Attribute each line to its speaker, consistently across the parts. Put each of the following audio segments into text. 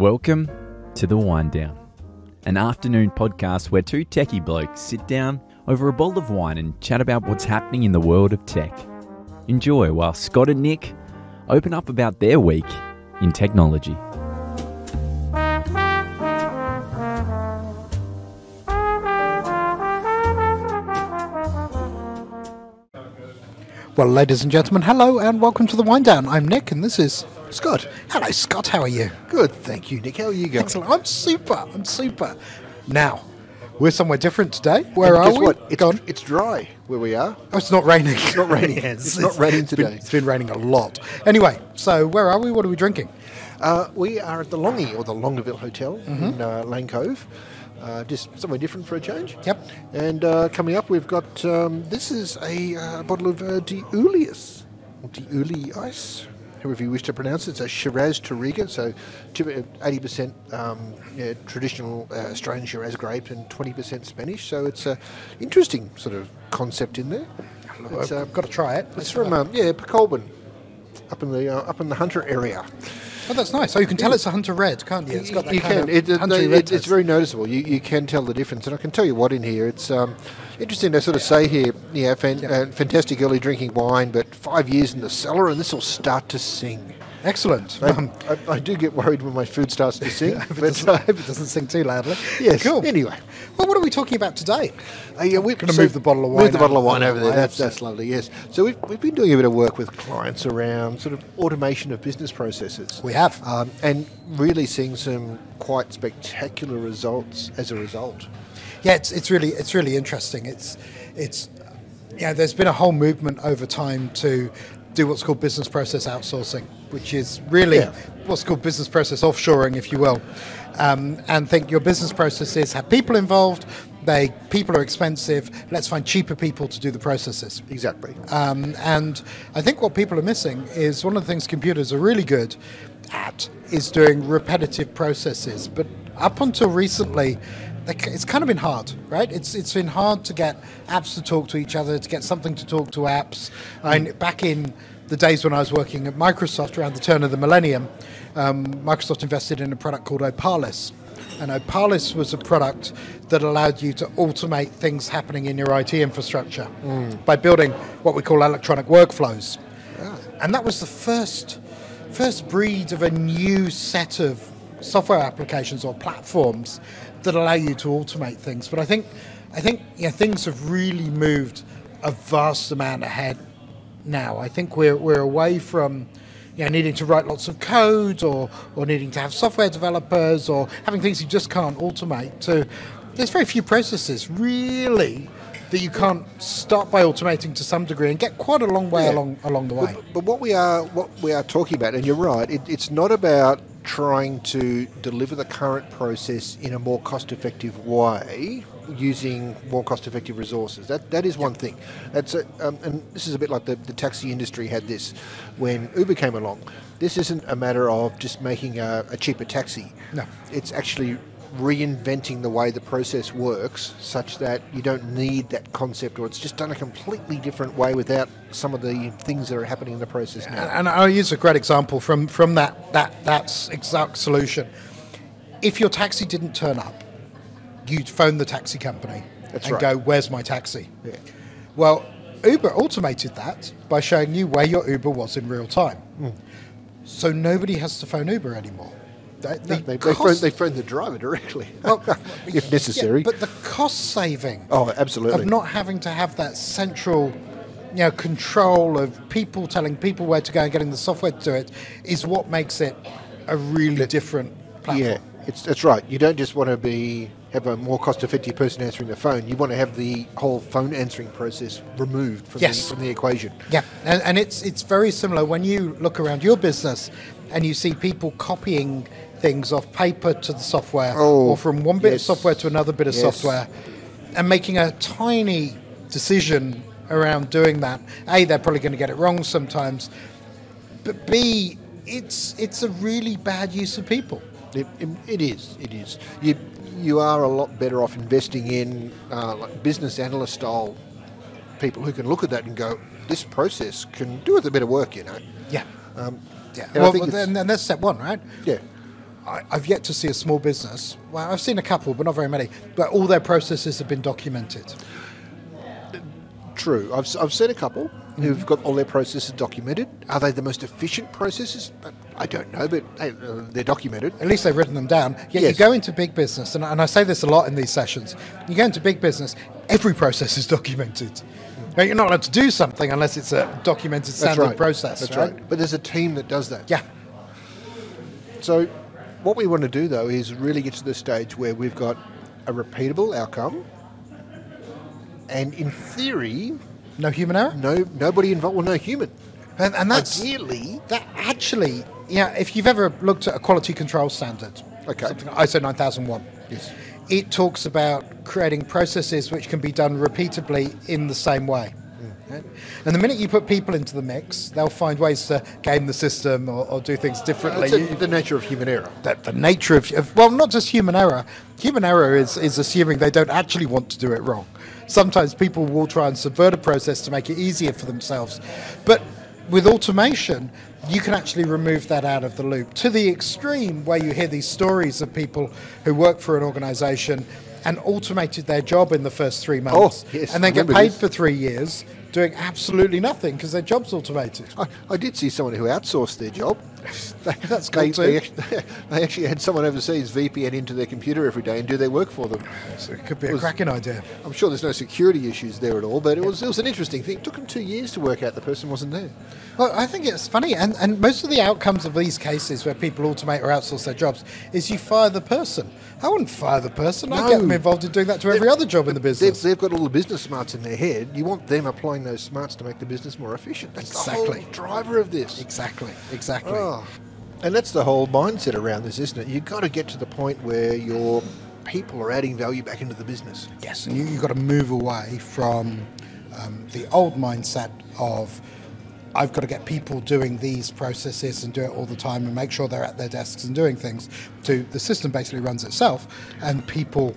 Speaker 1: Welcome to The Wine Down, an afternoon podcast where two techie blokes sit down over a bowl of wine and chat about what's happening in the world of tech. Enjoy while Scott and Nick open up about their week in technology.
Speaker 2: Well, ladies and gentlemen, hello and welcome to the Wine Down. I'm Nick and this is Scott. Hello, Scott. How are you?
Speaker 3: Good, thank you, Nick. How are you going?
Speaker 2: Excellent. I'm super. I'm super. Now, we're somewhere different today. Where
Speaker 3: And
Speaker 2: are
Speaker 3: guess
Speaker 2: we?
Speaker 3: what? It's,
Speaker 2: Go on.
Speaker 3: it's dry where we are.
Speaker 2: Oh, it's not raining. It's
Speaker 3: not raining. It's not raining today.
Speaker 2: it's been raining a lot. Anyway, so where are we? What are we drinking?
Speaker 3: Uh, we are at the Longy, or the Longueville Hotel
Speaker 2: Mm-hmm.
Speaker 3: in uh, Lane Cove. Uh, just somewhere different for a change.
Speaker 2: Yep.
Speaker 3: And uh, coming up, we've got um, this is a uh, bottle of uh, De Iuliis, or Diuli Ice, however you wish to pronounce it. It's a Shiraz Touriga, so uh, 80% um, yeah, traditional uh, Australian Shiraz grape and 20% Spanish. So it's an interesting sort of concept in there. It's, uh,
Speaker 2: I've got to try it.
Speaker 3: it's from um, yeah, Pokolbin, up in the uh, up in the Hunter area.
Speaker 2: Oh, that's nice. So you can tell it's a Hunter Red, can't you? It's got that
Speaker 3: you can. It, it-
Speaker 2: Hunter
Speaker 3: they-
Speaker 2: red
Speaker 3: it- it's very noticeable. You, you can tell the difference, and I can tell you what in here. It's um, interesting to sort of say here. Yeah, fan, uh, fantastic early drinking wine, but five years in the cellar, and this will start to sing.
Speaker 2: Excellent.
Speaker 3: I,
Speaker 2: Um,
Speaker 3: I, I do get worried when my food starts to sing,
Speaker 2: if, it
Speaker 3: but uh,
Speaker 2: I hope it doesn't sing too loudly.
Speaker 3: yes.
Speaker 2: Cool.
Speaker 3: Anyway,
Speaker 2: Well, what are we talking about today?
Speaker 3: Uh, yeah, we're
Speaker 2: Gonna move the bottle of wine
Speaker 3: Move the bottle of wine over there. That's that's lovely. Yes. So we've, we've been doing a bit of work with clients around sort of automation of business processes.
Speaker 2: We have.
Speaker 3: um, and really seeing some quite spectacular results as a result.
Speaker 2: Yeah, it's, it's really it's really interesting. It's it's yeah. There's been a whole movement over time to do what's called business process outsourcing, which is really
Speaker 3: Yeah.
Speaker 2: what's called business process offshoring, if you will. Um, and think your business processes have people involved. They people are expensive. Let's find cheaper people to do the processes.
Speaker 3: Exactly.
Speaker 2: Um, and I think what people are missing is one of the things computers are really good at is doing repetitive processes. But up until recently, it's kind of been hard, right? It's it's been hard to get apps to talk to each other, to get something to talk to apps. And back in the days when I was working at Microsoft around the turn of the millennium, um, Microsoft invested in a product called Opalis. And Opalis was a product that allowed you to automate things happening in your IT infrastructure by building what we call electronic workflows. And that was the first first breed of a new set of software applications or platforms that allow you to automate things. But I think I think you know, things have really moved a vast amount ahead now. I think we're we're away from you know, needing to write lots of code or, or needing to have software developers or having things you just can't automate to there's very few processes really that you can't start by automating to some degree and get quite a long way
Speaker 3: Yeah.
Speaker 2: along along the way.
Speaker 3: But, but what we are what we are talking about, and you're right, it, it's not about trying to deliver the current process in a more cost-effective way using more cost-effective resources. That that is one thing. That's a, um, and this is a bit like the, the taxi industry had this when Uber came along. This isn't a matter of just making a, a cheaper taxi.
Speaker 2: No.
Speaker 3: it's actually reinventing the way the process works such that you don't need that concept or it's just done a completely different way without some of the things that are happening in the process now.
Speaker 2: And I'll use a great example from, from that, that, that exact solution. If your taxi didn't turn up, you'd phone the taxi company
Speaker 3: That's
Speaker 2: and
Speaker 3: right.
Speaker 2: go, Where's my taxi?
Speaker 3: Yeah.
Speaker 2: Well, Uber automated that by showing you where your Uber was in real time.
Speaker 3: Hmm.
Speaker 2: So nobody has to phone Uber anymore. The-
Speaker 3: No,
Speaker 2: the
Speaker 3: they, they,
Speaker 2: cost-
Speaker 3: phone, they phone the driver directly,
Speaker 2: well,
Speaker 3: if necessary.
Speaker 2: yeah, but the cost saving
Speaker 3: oh, absolutely.
Speaker 2: of not having to have that central you know, control of people telling people where to go and getting the software to do it is what makes it a really different platform.
Speaker 3: yeah, it's that's right. You don't just want to be have a more cost-effective person answering the phone. You want to have the whole phone answering process removed from,
Speaker 2: Yes.
Speaker 3: the, from the equation.
Speaker 2: Yeah, and, and it's it's very similar when you look around your business and you see people copying things off paper to the software
Speaker 3: Oh,
Speaker 2: or from one bit
Speaker 3: yes.
Speaker 2: of software to another bit of
Speaker 3: Yes.
Speaker 2: software and making a tiny decision around doing that. A, they're probably going to get it wrong sometimes, but B, it's it's a really bad use of people.
Speaker 3: It, it, it is. It is. You you are a lot better off investing in uh, like business analyst style people who can look at that and go, this process can do with a bit of work, you know.
Speaker 2: Yeah.
Speaker 3: Um,
Speaker 2: Yeah.
Speaker 3: And
Speaker 2: Well,
Speaker 3: think
Speaker 2: well,
Speaker 3: it's-
Speaker 2: then, then that's step one, right?
Speaker 3: yeah.
Speaker 2: I, I've yet to see a small business. Well, I've seen a couple, but not very many. But all their processes have been documented.
Speaker 3: True. I've, I've seen a couple who've got all their processes documented. Are they the most efficient processes? I don't know, but hey, uh, they're documented.
Speaker 2: At least they've written them down. Yet
Speaker 3: Yes.
Speaker 2: you go into big business, and, and I say this a lot in these sessions. You go into big business, every process is documented. You're not allowed to do something unless it's a documented
Speaker 3: That's
Speaker 2: standard
Speaker 3: right.
Speaker 2: process.
Speaker 3: That's
Speaker 2: right?
Speaker 3: right. But there's a team that does that.
Speaker 2: Yeah.
Speaker 3: So, what we want to do though is really get to the stage where we've got a repeatable outcome, and in theory,
Speaker 2: No human error.
Speaker 3: no nobody involved, well, no human.
Speaker 2: And, and that's
Speaker 3: Ideally,
Speaker 2: that actually, yeah. If you've ever looked at a quality control standard,
Speaker 3: Okay.
Speaker 2: something like ISO 9001,
Speaker 3: Yes.
Speaker 2: it talks about creating processes which can be done repeatably in the same way. Right? And the minute you put people into the mix, they'll find ways to game the system or, or do things differently.
Speaker 3: That's
Speaker 2: You-
Speaker 3: the nature of human error.
Speaker 2: that the nature of, of well, not just human error. Human error is is assuming they don't actually want to do it wrong. Sometimes people will try and subvert a process to make it easier for themselves, but with automation, you can actually remove that out of the loop to the extreme where you hear these stories of people who work for an organization and automated their job in the first three oh, months
Speaker 3: Oh, yes,
Speaker 2: and then get paid
Speaker 3: this.
Speaker 2: for three years doing absolutely nothing because their job's automated.
Speaker 3: I, I did see someone who outsourced their job. They,
Speaker 2: That's cool
Speaker 3: they,
Speaker 2: too.
Speaker 3: They actually, they actually had someone overseas VPN into their computer every day and do their work for them.
Speaker 2: So it could be a
Speaker 3: Was-
Speaker 2: cracking idea.
Speaker 3: I'm sure there's no security issues there at all, but it was it was an interesting thing. It took them two years to work out the person wasn't there.
Speaker 2: Well, I think it's funny, and, and most of the outcomes of these cases where people automate or outsource their jobs is you fire the person. I wouldn't fire the person. I'd get them involved in doing that to every other job in the
Speaker 3: They've,
Speaker 2: business.
Speaker 3: they've got all the business smarts in their head. You want them applying those smarts to make the business more efficient. That's the whole driver of this.
Speaker 2: Exactly, exactly.
Speaker 3: Oh. And that's the whole mindset around this, isn't it? You've got to get to the point where your people are adding value back into the business.
Speaker 2: Yes, and you, you've got to move away from um, the old mindset of I've got to get people doing these processes and do it all the time and make sure they're at their desks and doing things. To the system basically runs itself, and people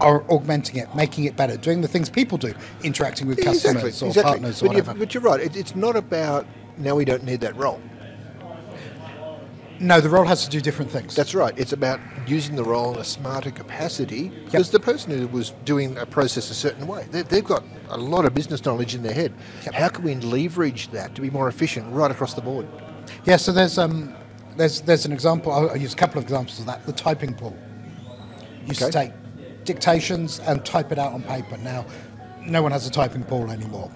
Speaker 2: are augmenting it, making it better, doing the things people do, interacting with customers or partners or
Speaker 3: but,
Speaker 2: whatever.
Speaker 3: but you're right. It, it's not about now we don't need that role.
Speaker 2: No, the role has to do different things.
Speaker 3: That's right. It's about using the role in a smarter capacity because the person who was doing a process a certain way, they, they've got a lot of business knowledge in their head.
Speaker 2: Yep.
Speaker 3: How can we leverage that to be more efficient right across the board?
Speaker 2: Yeah, so there's um, there's there's an example. I'll, use a couple of examples of that. The typing pool. Used
Speaker 3: Okay.
Speaker 2: take dictations and type it out on paper. Now, no one has a typing pool anymore.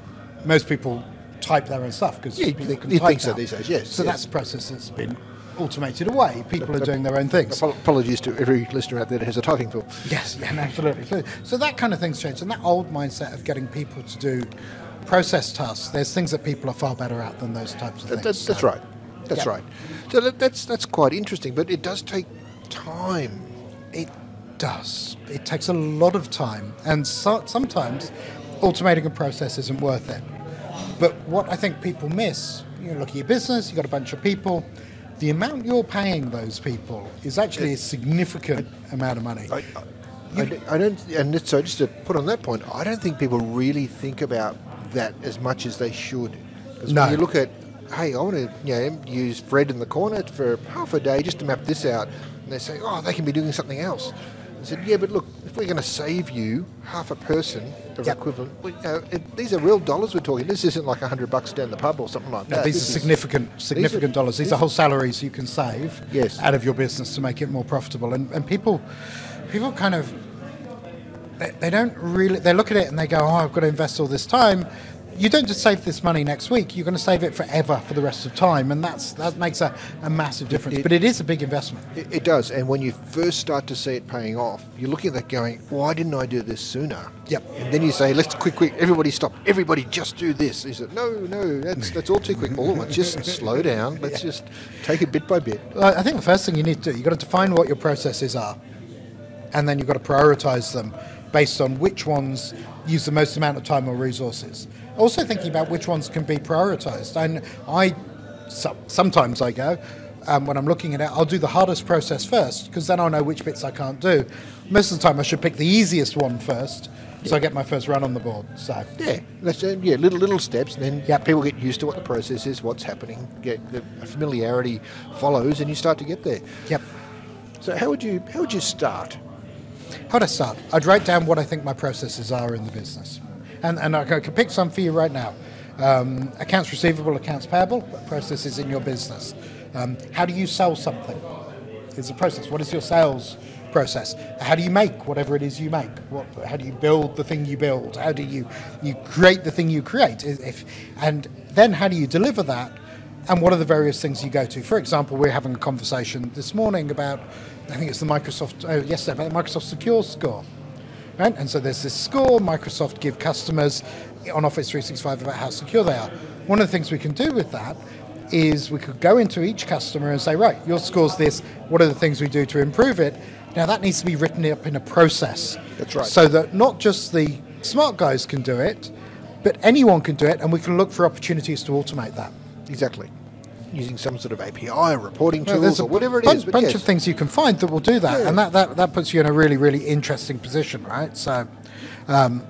Speaker 2: Most people type their own stuff because
Speaker 3: Yeah,
Speaker 2: they can type
Speaker 3: think so
Speaker 2: now.
Speaker 3: these days, yes,
Speaker 2: So
Speaker 3: yes.
Speaker 2: that's a process that's been automated away. People are doing their own things.
Speaker 3: Apologies to every listener out there that has a typing tool.
Speaker 2: Yes, yeah, no, absolutely. So, that kind of thing's changed, and that old mindset of getting people to do process tasks. There's things that people are far better at than those types of things.
Speaker 3: That's, that's
Speaker 2: So-
Speaker 3: right. That's
Speaker 2: Yeah.
Speaker 3: right. So that, that's that's quite interesting, but it does take time.
Speaker 2: It does. It takes a lot of time, and so, sometimes automating a process isn't worth it. But what I think people miss, you know, look at your business, you've got a bunch of people, the amount you're paying those people is actually a significant amount of money.
Speaker 3: I, I, I don't, and so just to put on that point, I don't think people really think about that as much as they should. Because
Speaker 2: No.
Speaker 3: when you look at, hey, I want to you know, use Fred in the corner for half a day just to map this out, and they say, oh, they can be doing something else. I said, yeah, but look, we're going to save you half a person of
Speaker 2: Yep.
Speaker 3: equivalent, you know, it, these are real dollars we're talking. This isn't like a hundred bucks down the pub or something like
Speaker 2: No,
Speaker 3: that.
Speaker 2: these are
Speaker 3: This is-
Speaker 2: significant, significant dollars. These
Speaker 3: these
Speaker 2: are whole salaries you can save
Speaker 3: Yes.
Speaker 2: out of your business to make it more profitable. And, and people, people kind of, they, they don't really, they look at it and they go, oh, I've got to invest all this time. You don't just save this money next week. You're going to save it forever for the rest of time, and that's that makes a, a massive difference.
Speaker 3: It-
Speaker 2: but it is a big investment.
Speaker 3: It, it does, and when you first start to see it paying off, you're looking at that going, "Why didn't I do this sooner?"
Speaker 2: Yep.
Speaker 3: And then you say, "Let's quick, quick, everybody stop, everybody just do this." He said, "No, no, that's that's all too quick. All at once, just slow down. Let's just take it bit by bit."
Speaker 2: Well, I think the first thing you need to do, you've got to define what your processes are, and then you've got to prioritize them based on which ones use the most amount of time or resources. Also thinking about which ones can be prioritized. And I, so, sometimes I go, um, when I'm looking at it, I'll do the hardest process first, because then I'll know which bits I can't do. Most of the time I should pick the easiest one first, So I get my first run on the board. So
Speaker 3: Yeah, that's, uh, yeah, little little steps, and then
Speaker 2: Yep.
Speaker 3: people get used to what the process is, what's happening. Get the familiarity follows, and you start to get there.
Speaker 2: yep.
Speaker 3: So how would you how would you start?
Speaker 2: How I start? I'd write down what I think my processes are in the business. And, and I could pick some for you right now. Um, accounts receivable, accounts payable, processes in your business. Um, how do you sell something? Is a process. What is your sales process? How do you make whatever it is you make? What, how do you build the thing you build? How do you, you create the thing you create? If, and then how do you deliver that? And what are the various things you go to. For example, we're having a conversation this morning about, I think it's the Microsoft, oh, yesterday, about the Microsoft Secure Score. Right? And so there's this score Microsoft give customers on Office 365 about how secure they are. One of the things we can do with that is we could go into each customer and say, right, your score's this, what are the things we do to improve it? Now that needs to be written up in a process.
Speaker 3: That's right.
Speaker 2: So that not just the smart guys can do it, but anyone can do it, and we can look for opportunities to automate that.
Speaker 3: Exactly. Using some sort of API or reporting
Speaker 2: Well,
Speaker 3: tools
Speaker 2: there's
Speaker 3: or whatever it
Speaker 2: bunch,
Speaker 3: is. but
Speaker 2: bunch
Speaker 3: yes.
Speaker 2: of things you can find that will do that,
Speaker 3: Yeah.
Speaker 2: and that, that, that puts you in a really, really interesting position, right? So, um,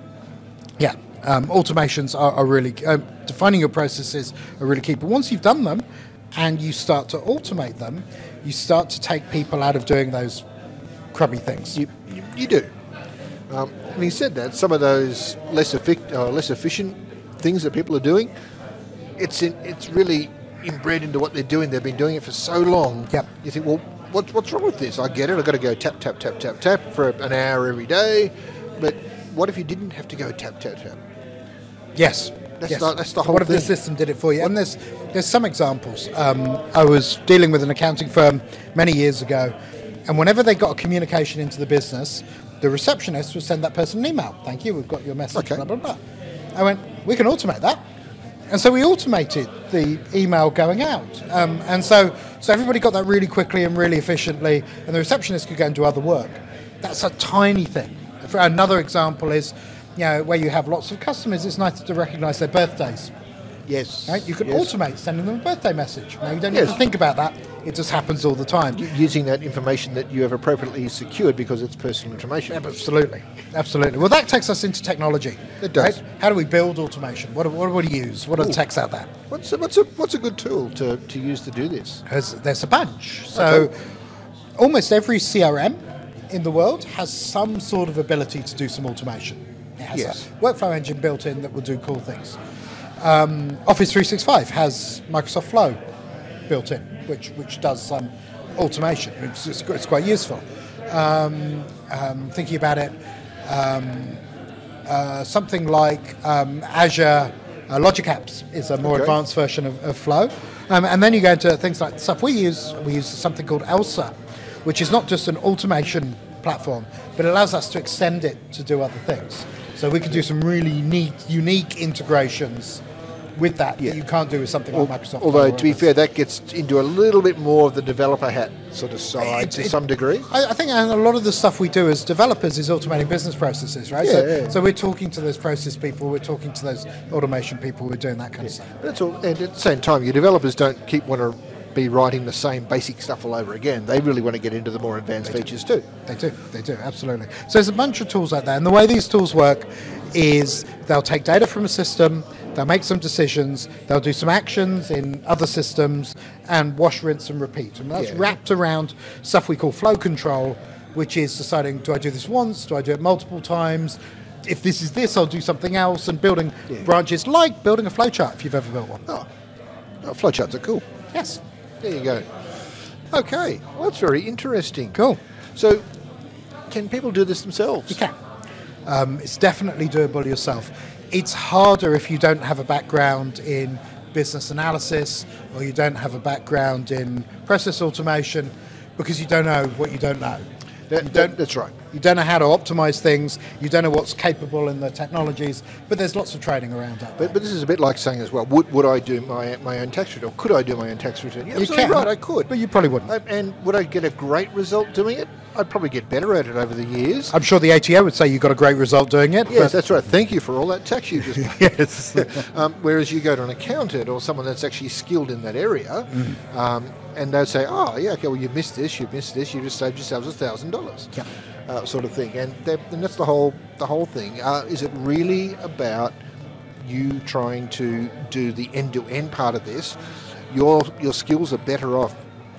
Speaker 2: yeah, um, automations are, are really um, defining your processes are really key. But once you've done them and you start to automate them, you start to take people out of doing those crummy things.
Speaker 3: You, you, you do. Um, having said that, some of those less, effic- uh, less efficient things that people are doing, it's in, it's really inbred into what they're doing. They've been doing it for so long.
Speaker 2: Yep.
Speaker 3: You think, well, what, what's wrong with this? I get it. I've got to go tap, tap, tap, tap, tap for an hour every day. But what if you didn't have to go tap, tap, tap?
Speaker 2: Yes.
Speaker 3: That's
Speaker 2: yes.
Speaker 3: the- that's the whole
Speaker 2: What if the system did it for you? And there's there's some examples. Um, I was dealing with an accounting firm many years ago, and whenever they got a communication into the business, the receptionist would send that person an email. Thank you, we've got your message.
Speaker 3: Okay.
Speaker 2: Blah blah blah. I went, we can automate that. And so we automated the email going out, um, and so so everybody got that really quickly and really efficiently, and the receptionist could go and do other work. That's a tiny thing. Another example is, you know, where you have lots of customers, it's nice to recognise their birthdays.
Speaker 3: Yes.
Speaker 2: Right? You can
Speaker 3: yes.
Speaker 2: automate sending them a birthday message. Now you don't
Speaker 3: Yes.
Speaker 2: need to think about that. It just happens all the time.
Speaker 3: Using that information that you have appropriately secured because it's personal information.
Speaker 2: Absolutely, absolutely. Well, that takes us into technology.
Speaker 3: It does.
Speaker 2: right? How do we build automation? What do, what do we use? What are the techs out there?
Speaker 3: What's a, what's a what's a good tool to, to use to do this?
Speaker 2: There's, there's a bunch. So
Speaker 3: Okay.
Speaker 2: almost every CRM in the world has some sort of ability to do some automation. It has
Speaker 3: Yes.
Speaker 2: a workflow engine built in that will do cool things. Um, Office 365 has Microsoft Flow built in, which which does some automation. It's, it's, it's quite useful. Um, um, thinking about it, um, uh, something like um, Azure uh, Logic Apps is a more
Speaker 3: Okay.
Speaker 2: advanced version of, of Flow. Um, and then you go into things like stuff we use. We use something called Elsa, which is not just an automation platform, but it allows us to extend it to do other things. So we can do some really neat, unique integrations with that
Speaker 3: Yeah.
Speaker 2: that you can't do with something like Microsoft.
Speaker 3: Although, to be fair, that gets into a little bit more of the developer hat sort of side
Speaker 2: It-
Speaker 3: to
Speaker 2: it-
Speaker 3: some degree.
Speaker 2: I, I think a lot of the stuff we do as developers is automating business processes, right? so,
Speaker 3: Yeah, yeah.
Speaker 2: so we're talking to those process people, we're talking to those automation people, we're doing that kind of stuff.
Speaker 3: That's all. And at the same time, your developers don't keep want to be writing the same basic stuff all over again. They really want to get into the more advanced features too.
Speaker 2: They do, they do, absolutely. So there's a bunch of tools out there, and the way these tools work is they'll take data from a system, they'll make some decisions, they'll do some actions in other systems, and wash, rinse, and repeat. And that's
Speaker 3: Yeah.
Speaker 2: wrapped around stuff we call flow control, which is deciding do I do this once, do I do it multiple times? If this is this, I'll do something else, and building
Speaker 3: Yeah.
Speaker 2: branches like building a flowchart if you've ever built one.
Speaker 3: Oh, oh flowcharts are cool.
Speaker 2: Yes,
Speaker 3: There you go. Okay, well, that's very interesting.
Speaker 2: cool.
Speaker 3: So, can people do this themselves?
Speaker 2: You can. Um, it's definitely doable yourself. It's harder if you don't have a background in business analysis or you don't have a background in process automation because you don't know what you don't know.
Speaker 3: That-
Speaker 2: you don't,
Speaker 3: that's right.
Speaker 2: You don't know how to optimize things. You don't know what's capable in the technologies. But there's lots of training around that.
Speaker 3: But, but this is a bit like saying as well, would, would I do my, my own tax return? Or could I do my own tax return? You're
Speaker 2: you can,
Speaker 3: right, I could.
Speaker 2: but you probably wouldn't.
Speaker 3: I- and would I get a great result doing it? I'd probably get better at it over the years.
Speaker 2: I'm sure the ATO would say you got a great result doing it.
Speaker 3: Yes, that's right. Thank you for all that tax you just paid.
Speaker 2: yes.
Speaker 3: um, whereas you go to an accountant or someone that's actually skilled in that area,
Speaker 2: Mm-hmm.
Speaker 3: um, and they'll say, "Oh, yeah, okay, well, you missed this, you missed this, you just saved yourselves a thousand dollars."
Speaker 2: Yeah.
Speaker 3: Uh, sort of thing. And, and that's the whole the whole thing. Uh, is it really about you trying to do the end to end part of this? Your your skills are better off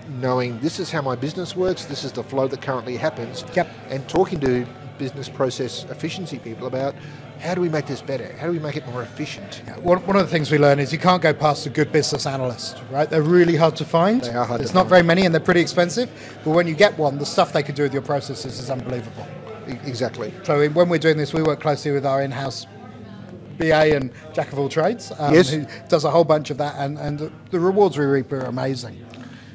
Speaker 3: knowing this is how my business works. This is the flow that currently happens.
Speaker 2: Yep.
Speaker 3: And talking to business process efficiency people about how do we make this better? How do we make it more efficient?
Speaker 2: One, one of the things we learn is you can't go past a good business analyst, right? They're really hard to find.
Speaker 3: They are hard to
Speaker 2: There's not
Speaker 3: find.
Speaker 2: very many and they're pretty expensive. But when you get one, the stuff they can do with your processes is unbelievable.
Speaker 3: Exactly.
Speaker 2: So when we're doing this, we work closely with our in-house BA and jack of all trades, um,
Speaker 3: Yes.
Speaker 2: who does a whole bunch of that, and, and the rewards we reap are amazing.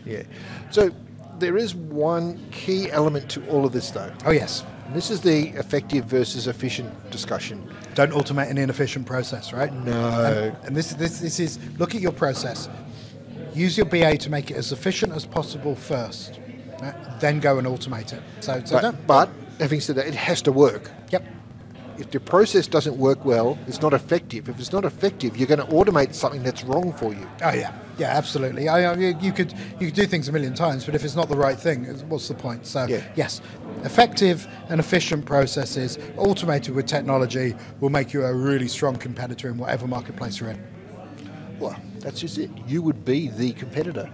Speaker 3: Yeah. So there is one key element to all of this, though.
Speaker 2: Oh yes,
Speaker 3: this is the effective versus efficient discussion.
Speaker 2: don't automate an inefficient process, right?
Speaker 3: No.
Speaker 2: And, and this, this, this is look at your process. Use your BA to make it as efficient as possible first, right? then go and automate it. So, so
Speaker 3: But, but having said that, it has to work.
Speaker 2: Yep.
Speaker 3: If the process doesn't work well, it's not effective. If it's not effective, you're going to automate something that's wrong for you.
Speaker 2: Oh yeah, yeah, absolutely. I, I, you could you could do things a million times, but if it's not the right thing, what's the point? So
Speaker 3: Yeah.
Speaker 2: yes, effective and efficient processes, automated with technology, will make you a really strong competitor in whatever marketplace you're in.
Speaker 3: Well, that's just it. You would be the competitor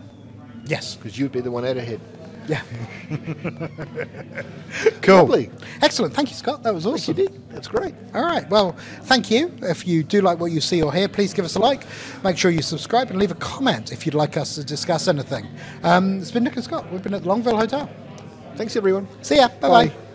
Speaker 2: Yes.
Speaker 3: because you'd be the one out ahead.
Speaker 2: Yeah. cool.
Speaker 3: Lovely.
Speaker 2: Excellent. Thank you, Scott. That was awesome.
Speaker 3: You did. That's great.
Speaker 2: All right. Well, thank you. If you do like what you see or hear, please give us a like. Make sure you subscribe and leave a comment if you'd like us to discuss anything. Um, it's been Nick and Scott. We've been at the Longueville Hotel.
Speaker 3: Thanks, everyone.
Speaker 2: See ya. Bye bye.
Speaker 3: Bye.